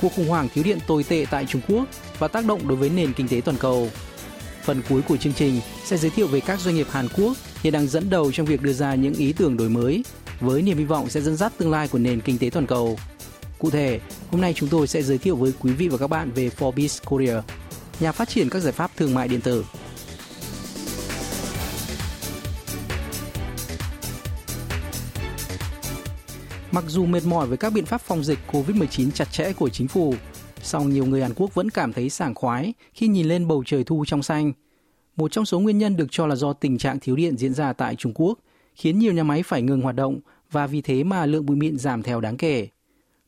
cuộc khủng hoảng thiếu điện tồi tệ tại Trung Quốc và tác động đối với nền kinh tế toàn cầu. Phần cuối của chương trình sẽ giới thiệu về các doanh nghiệp Hàn Quốc hiện đang dẫn đầu trong việc đưa ra những ý tưởng đổi mới với niềm hy vọng sẽ dẫn dắt tương lai của nền kinh tế toàn cầu. Cụ thể, hôm nay chúng tôi sẽ giới thiệu với quý vị và các bạn về Forbes Korea, nhà phát triển các giải pháp thương mại điện tử. Mặc dù mệt mỏi với các biện pháp phòng dịch COVID-19 chặt chẽ của chính phủ, song nhiều người Hàn Quốc vẫn cảm thấy sảng khoái khi nhìn lên bầu trời thu trong xanh. Một trong số nguyên nhân được cho là do tình trạng thiếu điện diễn ra tại Trung Quốc, khiến nhiều nhà máy phải ngừng hoạt động và vì thế mà lượng bụi mịn giảm theo đáng kể.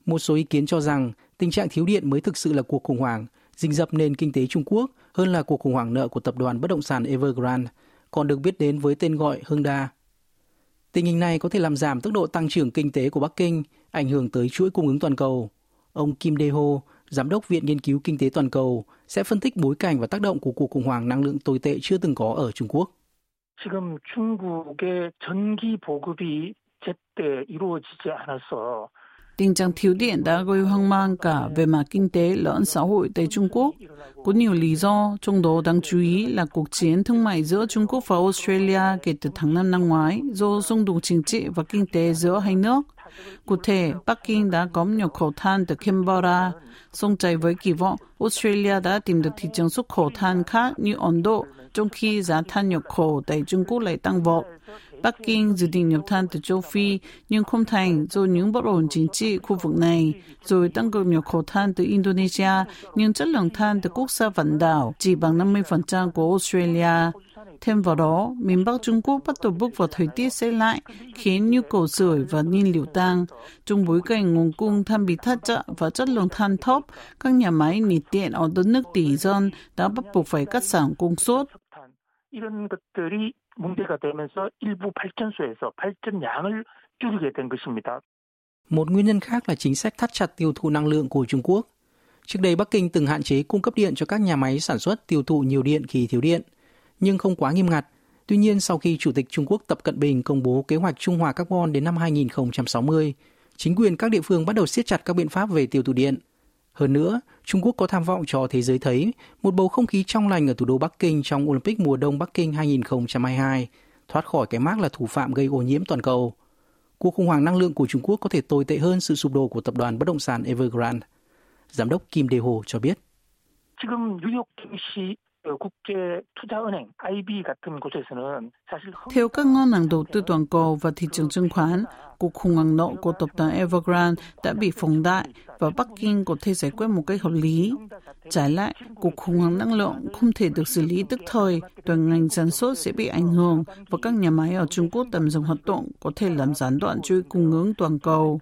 Một số ý kiến cho rằng tình trạng thiếu điện mới thực sự là cuộc khủng hoảng, rình rập nền kinh tế Trung Quốc hơn là cuộc khủng hoảng nợ của tập đoàn bất động sản Evergrande, còn được biết đến với tên gọi Hyundai. Tình hình này có thể làm giảm tốc độ tăng trưởng kinh tế của Bắc Kinh, ảnh hưởng tới chuỗi cung ứng toàn cầu. Ông Kim Dae-ho, Giám đốc Viện Nghiên cứu Kinh tế Toàn cầu, sẽ phân tích bối cảnh và tác động của cuộc khủng hoảng năng lượng tồi tệ chưa từng có ở Trung Quốc. 지금 중국의 전기 보급이 제때 이루어지지 않아서 Tình trạng thiếu điện đã gây hoang mang cả về mặt kinh tế lẫn xã hội tại Trung Quốc. Có nhiều lý do, trong đó đáng chú ý là cuộc chiến thương mại giữa Trung Quốc và Australia kể từ tháng 5 năm ngoái do xung đột chính trị và kinh tế giữa hai nước. Cụ thể, Bắc Kinh đã có nhập khẩu than từ Canberra, song chạy với kỳ vọng Australia đã tìm được thị trường xuất khẩu than khác như Ấn Độ, trong khi giá than nhập khẩu tại Trung Quốc lại tăng vọt. Bắc Kinh dự định nhập than từ châu Phi nhưng không thành do những bất ổn chính trị khu vực này, rồi tăng cường nhập khẩu than từ Indonesia nhưng chất lượng than từ quốc gia vạn đảo chỉ bằng 50% của Australia. Thêm vào đó, miền Bắc Trung Quốc bắt đầu bước vào thời tiết xe lạnh, khiến nhu cầu sưởi và nhiên liệu tăng. Trong bối cảnh nguồn cung than bị thắt chặt và chất lượng than thấp, các nhà máy nhiệt điện ở đất nước tỷ dân đã bắt buộc phải cắt giảm công suất. 이런 것들이 문제가 되면서 일부 발전소에서 발전량을 줄이게 된 것입니다. Một nguyên nhân khác là chính sách thắt chặt tiêu thụ năng lượng của Trung Quốc. Trước đây Bắc Kinh từng hạn chế cung cấp điện cho các nhà máy sản xuất tiêu thụ nhiều điện khi thiếu điện, nhưng không quá nghiêm ngặt. Tuy nhiên, sau khi Chủ tịch Trung Quốc Tập Cận Bình công bố kế hoạch trung hòa carbon đến năm 2060, chính quyền các địa phương bắt đầu siết chặt các biện pháp về tiêu thụ điện. Hơn nữa, Trung Quốc có tham vọng cho thế giới thấy một bầu không khí trong lành ở thủ đô Bắc Kinh trong Olympic mùa đông Bắc Kinh 2022, thoát khỏi cái mác là thủ phạm gây ô nhiễm toàn cầu. Cuộc khủng hoảng năng lượng của Trung Quốc có thể tồi tệ hơn sự sụp đổ của tập đoàn bất động sản Evergrande. Giám đốc Kim Dae-ho cho biết. 지금 뉴욕 증시 theo các ngân hàng đầu tư toàn cầu và thị trường chứng khoán, cuộc khủng hoảng nợ của tập đoàn Evergrande đã bị phóng đại và Bắc Kinh có thể giải quyết một cách hợp lý. Trái lại, cuộc khủng hoảng năng lượng không thể được xử lý tức thời, toàn ngành sản xuất sẽ bị ảnh hưởng và các nhà máy ở Trung Quốc tạm dừng hoạt động có thể làm gián đoạn chuỗi cung ứng toàn cầu.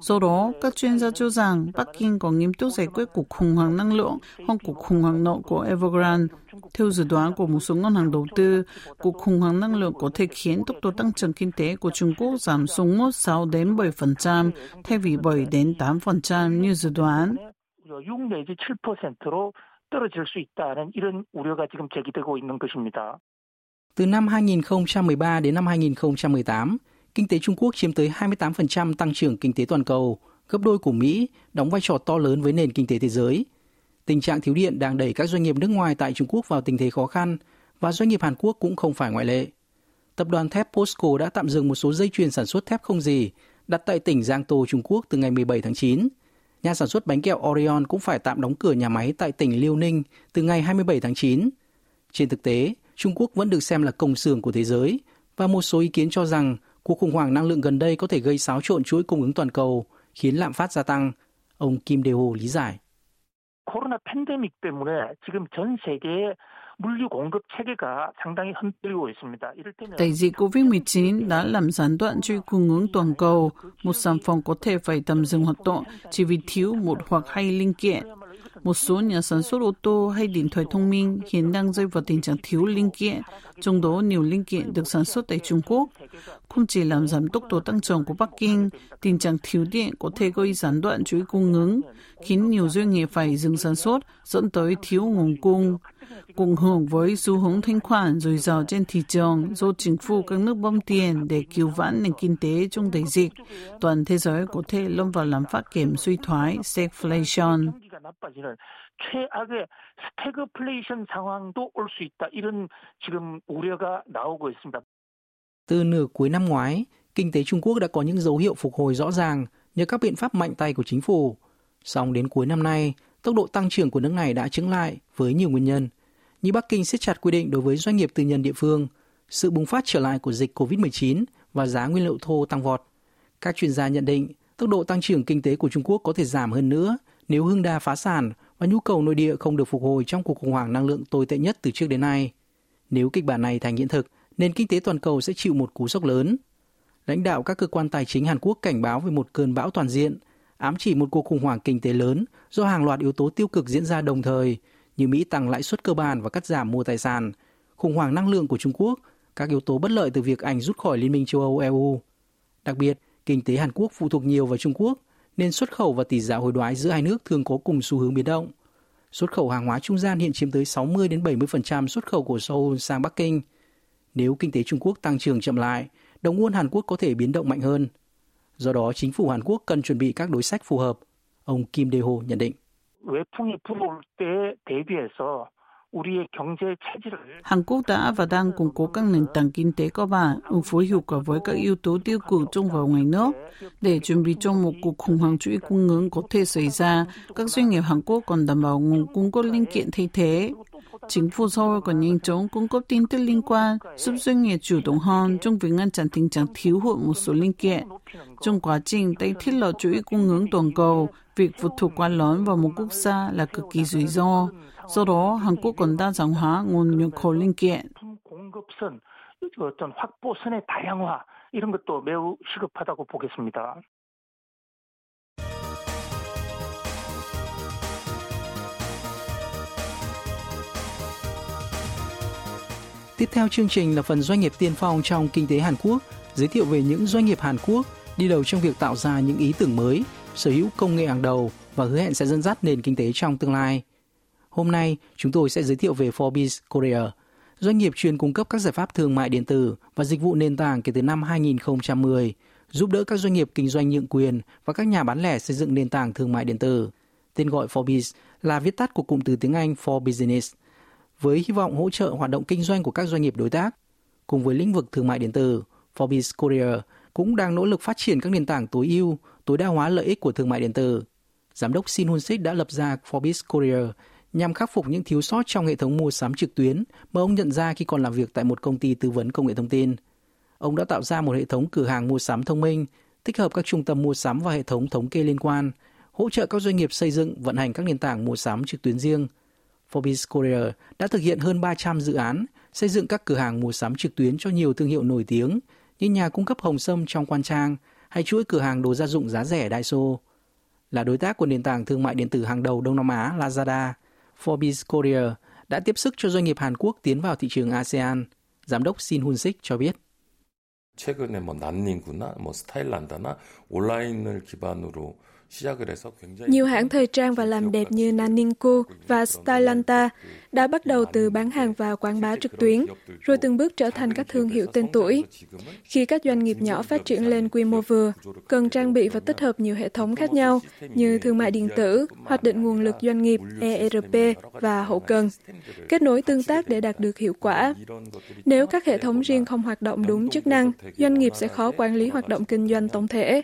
Do đó, các chuyên gia cho rằng Bắc Kinh có nghiêm túc giải quyết cuộc khủng hoảng năng lượng hoặc cuộc khủng hoảng nợ của Evergrande Theo dự đoán của một số ngân hàng đầu tư, cuộc khủng hoảng năng lượng có thể khiến tốc độ tăng trưởng kinh tế của Trung Quốc giảm xuống mức 6 đến 7% thay vì 7 đến 8% như dự đoán. 6 내지 7%로 떨어질 수 있다는 이런 우려가 지금 제기되고 있는 것입니다. Từ năm 2013 đến năm 2018, kinh tế Trung Quốc chiếm tới 28% tăng trưởng kinh tế toàn cầu, gấp đôi của Mỹ, đóng vai trò to lớn với nền kinh tế thế giới. Tình trạng thiếu điện đang đẩy các doanh nghiệp nước ngoài tại Trung Quốc vào tình thế khó khăn và doanh nghiệp Hàn Quốc cũng không phải ngoại lệ. Tập đoàn thép POSCO đã tạm dừng một số dây chuyền sản xuất thép không gì đặt tại tỉnh Giang Tô, Trung Quốc từ ngày 17 tháng 9. Nhà sản xuất bánh kẹo Orion cũng phải tạm đóng cửa nhà máy tại tỉnh Liêu Ninh từ ngày 27 tháng 9. Trên thực tế, Trung Quốc vẫn được xem là công xưởng của thế giới và một số ý kiến cho rằng cuộc khủng hoảng năng lượng gần đây có thể gây xáo trộn chuỗi cung ứng toàn cầu, khiến lạm phát gia tăng. Ông Kim Dae-ho lý giải. 코로나 팬데믹 때문에 지금 전 세계의 물류 공급 체계가 상당히 흔들리고 있습니다. 이를테면 Đại dịch COVID-19 đã làm gián đoạn chuỗi cung ứng toàn cầu. Một sản phẩm có thể phải tạm dừng hoạt động chỉ vì thiếu một hoặc hai linh kiện. một số nhà sản xuất ô tô hay điện thoại thông minh hiện đang rơi vào tình trạng thiếu linh kiện, trong đó nhiều linh kiện được sản xuất tại Trung Quốc. Không chỉ làm giảm tốc độ tăng trưởng của Bắc Kinh, tình trạng thiếu điện có thể gây gián đoạn chuỗi cung ứng, khiến nhiều doanh nghiệp phải dừng sản xuất, dẫn tới thiếu nguồn cung. Cùng hưởng với xu hướng thanh khoản rủi ro trên thị trường do chính phủ các nước bơm tiền để cứu vãn nền kinh tế trong đại dịch, toàn thế giới có thể lâm vào lạm phát kiểm suy thoái stagflation. 최악의 스태그플레이션 상황도 올 수 있다. 이런 지금 우려가 나오고 있습니다. Từ nửa cuối năm ngoái, kinh tế Trung Quốc đã có những dấu hiệu phục hồi rõ ràng nhờ các biện pháp mạnh tay của chính phủ. Song đến cuối năm nay, tốc độ tăng trưởng của nước này đã chứng lại với nhiều nguyên nhân. Như Bắc Kinh siết chặt quy định đối với doanh nghiệp tư nhân địa phương, sự bùng phát trở lại của dịch COVID-19 và giá nguyên liệu thô tăng vọt. Các chuyên gia nhận định tốc độ tăng trưởng kinh tế của Trung Quốc có thể giảm hơn nữa nếu Hưng Đa phá sản và nhu cầu nội địa không được phục hồi trong cuộc khủng hoảng năng lượng tồi tệ nhất từ trước đến nay. Nếu kịch bản này thành hiện thực, nền kinh tế toàn cầu sẽ chịu một cú sốc lớn. Lãnh đạo các cơ quan tài chính Hàn Quốc cảnh báo về một cơn bão toàn diện, ám chỉ một cuộc khủng hoảng kinh tế lớn do hàng loạt yếu tố tiêu cực diễn ra đồng thời, như Mỹ tăng lãi suất cơ bản và cắt giảm mua tài sản, khủng hoảng năng lượng của Trung Quốc, các yếu tố bất lợi từ việc Anh rút khỏi Liên minh châu Âu EU. Đặc biệt, kinh tế Hàn Quốc phụ thuộc nhiều vào Trung Quốc, nên xuất khẩu và tỷ giá hối đoái giữa hai nước thường có cùng xu hướng biến động. Xuất khẩu hàng hóa trung gian hiện chiếm tới 60 đến 70% xuất khẩu của Seoul sang Bắc Kinh. Nếu kinh tế Trung Quốc tăng trưởng chậm lại, đồng won Hàn Quốc có thể biến động mạnh hơn. Do đó, chính phủ Hàn Quốc cần chuẩn bị các đối sách phù hợp. Ông Kim Dae-ho nhận định. Hàn Quốc đã và đang củng cố các nền tảng kinh tế cơ bản, ứng phó hiệu quả với các yếu tố tiêu cực trong và ngoài nước. Để chuẩn bị cho một cuộc khủng hoảng chuỗi cung ứng có thể xảy ra, các doanh nghiệp Hàn Quốc còn đảm bảo nguồn cung cấp linh kiện thay thế. Chính phủ Seoul còn nhanh chóng cung cấp tin tức liên quan, giúp doanh nghiệp chủ động hơn trong việc ngăn chặn tình trạng thiếu hụt một số linh kiện. Trong quá trình tái thiết lập chuỗi cung ứng toàn cầu, việc phụ thuộc quá lớn vào một quốc gia là cực kỳ rủi ro. Do đó, Hàn Quốc cần đa dạng hóa nguồn nhập khẩu linh kiện. 어떤 확보선의 다양화 이런 것도 매우 시급하다고 보겠습니다. Tiếp theo chương trình là phần doanh nghiệp tiên phong trong kinh tế Hàn Quốc, giới thiệu về những doanh nghiệp Hàn Quốc đi đầu trong việc tạo ra những ý tưởng mới, sở hữu công nghệ hàng đầu và hứa hẹn sẽ dẫn dắt nền kinh tế trong tương lai. Hôm nay, chúng tôi sẽ giới thiệu về Forbes Korea, doanh nghiệp chuyên cung cấp các giải pháp thương mại điện tử và dịch vụ nền tảng kể từ năm 2010, giúp đỡ các doanh nghiệp kinh doanh nhượng quyền và các nhà bán lẻ xây dựng nền tảng thương mại điện tử. Tên gọi Forbes là viết tắt của cụm từ tiếng Anh for business, với hy vọng hỗ trợ hoạt động kinh doanh của các doanh nghiệp đối tác. Cùng với lĩnh vực thương mại điện tử, Forbes Korea cũng đang nỗ lực phát triển các nền tảng tối ưu, tối đa hóa lợi ích của thương mại điện tử. Giám đốc Shin Hun Sik đã lập ra Forbes Korea nhằm khắc phục những thiếu sót trong hệ thống mua sắm trực tuyến mà ông nhận ra khi còn làm việc tại một công ty tư vấn công nghệ thông tin. Ông đã tạo ra một hệ thống cửa hàng mua sắm thông minh, tích hợp các trung tâm mua sắm và hệ thống thống kê liên quan, hỗ trợ các doanh nghiệp xây dựng, vận hành các nền tảng mua sắm trực tuyến riêng. Forbes Korea đã thực hiện hơn 300 dự án, xây dựng các cửa hàng mua sắm trực tuyến cho nhiều thương hiệu nổi tiếng như nhà cung cấp Hồng Sâm trong Quan Trang hay chuỗi cửa hàng đồ gia dụng giá rẻ Daiso. Là đối tác của nền tảng thương mại điện tử hàng đầu Đông Nam Á Lazada, Forbes Korea đã tiếp sức cho doanh nghiệp Hàn Quốc tiến vào thị trường ASEAN. Giám đốc Shin Hun Sik cho biết. 최근에 뭐 난닝구나, 뭐 스타일란다나 온라인을 기반으로 nhiều hãng thời trang và làm đẹp như Naninco và Stylanta đã bắt đầu từ bán hàng và quảng bá trực tuyến, rồi từng bước trở thành các thương hiệu tên tuổi. Khi các doanh nghiệp nhỏ phát triển lên quy mô vừa, cần trang bị và tích hợp nhiều hệ thống khác nhau như thương mại điện tử, hoạch định nguồn lực doanh nghiệp, ERP và hậu cần, kết nối tương tác để đạt được hiệu quả. Nếu các hệ thống riêng không hoạt động đúng chức năng, doanh nghiệp sẽ khó quản lý hoạt động kinh doanh tổng thể.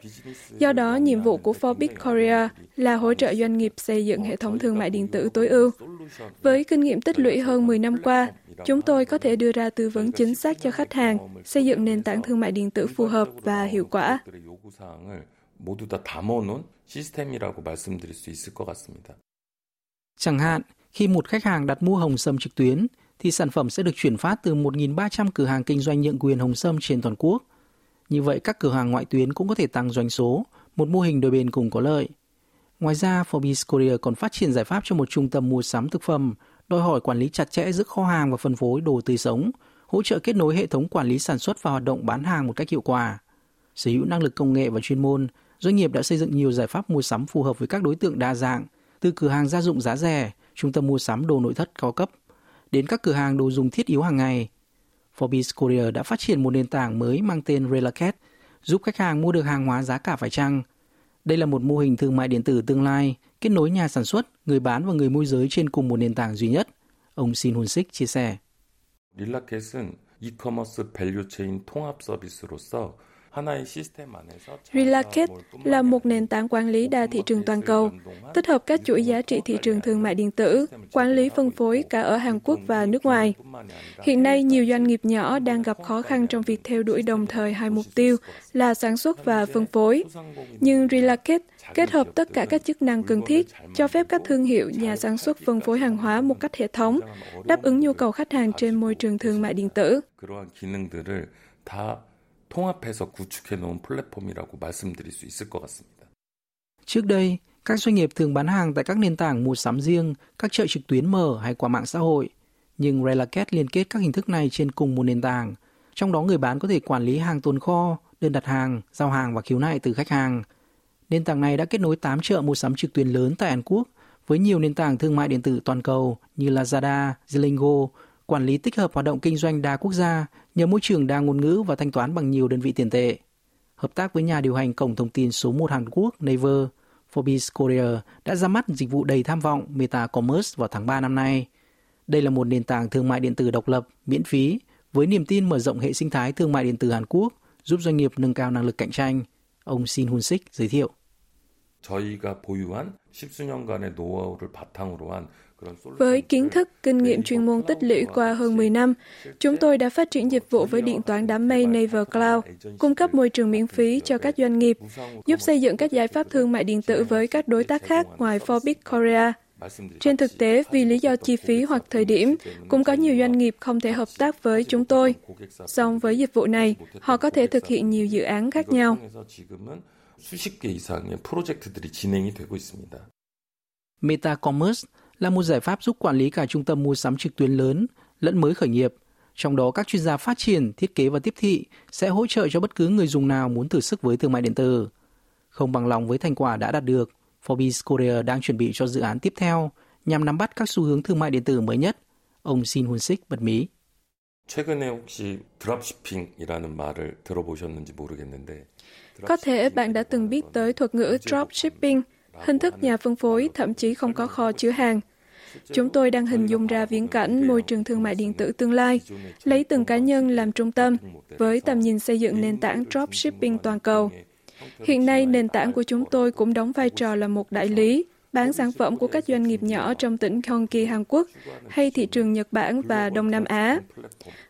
Do đó, nhiệm vụ của Forbes Korea là hỗ trợ doanh nghiệp xây dựng hệ thống thương mại điện tử tối ưu. Với kinh nghiệm tích lũy hơn 10 năm qua, chúng tôi có thể đưa ra tư vấn chính xác cho khách hàng, xây dựng nền tảng thương mại điện tử phù hợp và hiệu quả. Chẳng hạn, khi một khách hàng đặt mua hồng sâm trực tuyến, thì sản phẩm sẽ được chuyển phát từ 1.300 cửa hàng kinh doanh nhượng quyền hồng sâm trên toàn quốc. Như vậy, các cửa hàng ngoại tuyến cũng có thể tăng doanh số, một mô hình đôi bên cùng có lợi. Ngoài ra, Forbes Korea còn phát triển giải pháp cho một trung tâm mua sắm thực phẩm, đòi hỏi quản lý chặt chẽ giữa kho hàng và phân phối đồ tươi sống, hỗ trợ kết nối hệ thống quản lý sản xuất và hoạt động bán hàng một cách hiệu quả. Sở hữu năng lực công nghệ và chuyên môn, doanh nghiệp đã xây dựng nhiều giải pháp mua sắm phù hợp với các đối tượng đa dạng, từ cửa hàng gia dụng giá rẻ, trung tâm mua sắm đồ nội thất cao cấp, đến các cửa hàng đồ dùng thiết yếu hàng ngày. Forbes Korea đã phát triển một nền tảng mới mang tên Relaket, giúp khách hàng mua được hàng hóa giá cả phải chăng. Đây là một mô hình thương mại điện tử tương lai, kết nối nhà sản xuất, người bán và người môi giới trên cùng một nền tảng duy nhất. Ông Shin Hun Sik chia sẻ. 릴라켓은 이커머스 밸류체인 통합 서비스로서 Relaket là một nền tảng quản lý đa thị trường toàn cầu, tích hợp các chuỗi giá trị thị trường thương mại điện tử, quản lý phân phối cả ở Hàn Quốc và nước ngoài. Hiện nay, nhiều doanh nghiệp nhỏ đang gặp khó khăn trong việc theo đuổi đồng thời hai mục tiêu là sản xuất và phân phối. Nhưng Relaket kết hợp tất cả các chức năng cần thiết, cho phép các thương hiệu, nhà sản xuất phân phối hàng hóa một cách hệ thống, đáp ứng nhu cầu khách hàng trên môi trường thương mại điện tử. 통합해서 구축해 놓은 플랫폼이라고 말씀드릴 수 있을 것 같습니다. Trước đây, các doanh nghiệp thường bán hàng tại các nền tảng mua sắm riêng, các chợ trực tuyến mở hay qua mạng xã hội. Nhưng Relaket liên kết các hình thức này trên cùng một nền tảng. Trong đó người bán có thể quản lý hàng tồn kho, đơn đặt hàng, giao hàng và khiếu nại từ khách hàng. Nền tảng này đã kết nối 8 chợ mua sắm trực tuyến lớn tại Hàn Quốc với nhiều nền tảng thương mại điện tử toàn cầu như Lazada, Zillingo, quản lý tích hợp hoạt động kinh doanh đa quốc gia nhờ môi trường đa ngôn ngữ và thanh toán bằng nhiều đơn vị tiền tệ. Hợp tác với nhà điều hành cổng thông tin số 1 Hàn Quốc Naver, Forbes Korea đã ra mắt dịch vụ đầy tham vọng Meta Commerce vào tháng 3 năm nay. Đây là một nền tảng thương mại điện tử độc lập, miễn phí, với niềm tin mở rộng hệ sinh thái thương mại điện tử Hàn Quốc, giúp doanh nghiệp nâng cao năng lực cạnh tranh. Ông Shin Hun Sik giới thiệu. 저희가 보유한 십수년간의 노하우를 바탕으로 한 với kiến thức, kinh nghiệm chuyên môn tích lũy qua hơn 10 năm, chúng tôi đã phát triển dịch vụ với điện toán đám mây Naver Cloud, cung cấp môi trường miễn phí cho các doanh nghiệp, giúp xây dựng các giải pháp thương mại điện tử với các đối tác khác ngoài Forbit Korea. Trên thực tế, vì lý do chi phí hoặc thời điểm, cũng có nhiều doanh nghiệp không thể hợp tác với chúng tôi. Song với dịch vụ này, họ có thể thực hiện nhiều dự án khác nhau. 수 십 개 이상의 프로젝트들이 진행이 되고 있습니다. Meta Commerce là một giải pháp giúp quản lý cả trung tâm mua sắm trực tuyến lớn lẫn mới khởi nghiệp. Trong đó các chuyên gia phát triển, thiết kế và tiếp thị sẽ hỗ trợ cho bất cứ người dùng nào muốn thử sức với thương mại điện tử. Không bằng lòng với thành quả đã đạt được, Forbes Korea đang chuẩn bị cho dự án tiếp theo nhằm nắm bắt các xu hướng thương mại điện tử mới nhất. Ông Shin Hun Sik bật mí. 최근에 혹시 드랍시핑이라는 말을 들어보셨는지 모르겠는데 Có thể bạn đã từng biết tới thuật ngữ dropshipping, hình thức nhà phân phối thậm chí không có kho chứa hàng. Chúng tôi đang hình dung ra viễn cảnh môi trường thương mại điện tử tương lai, lấy từng cá nhân làm trung tâm, với tầm nhìn xây dựng nền tảng dropshipping toàn cầu. Hiện nay, nền tảng của chúng tôi cũng đóng vai trò là một đại lý, bán sản phẩm của các doanh nghiệp nhỏ trong tỉnh Gyeonggi, Hàn Quốc hay thị trường Nhật Bản và Đông Nam Á.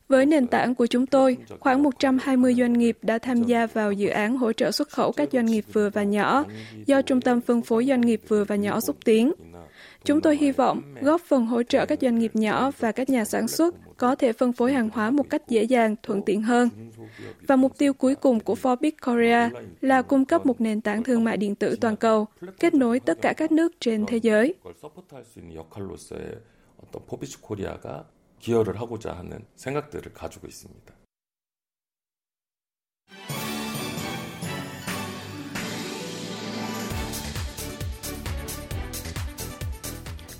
Với nền tảng của chúng tôi, khoảng 120 doanh nghiệp đã tham gia vào dự án hỗ trợ xuất khẩu các doanh nghiệp vừa và nhỏ do Trung tâm phân phối doanh nghiệp vừa và nhỏ xúc tiến. Chúng tôi hy vọng góp phần hỗ trợ các doanh nghiệp nhỏ và các nhà sản xuất có thể phân phối hàng hóa một cách dễ dàng, thuận tiện hơn. Và mục tiêu cuối cùng của Forbit Korea là cung cấp một nền tảng thương mại điện tử toàn cầu, kết nối tất cả các nước trên thế giới. 기여를 하고자 하는 생각들을 가지고 있습니다.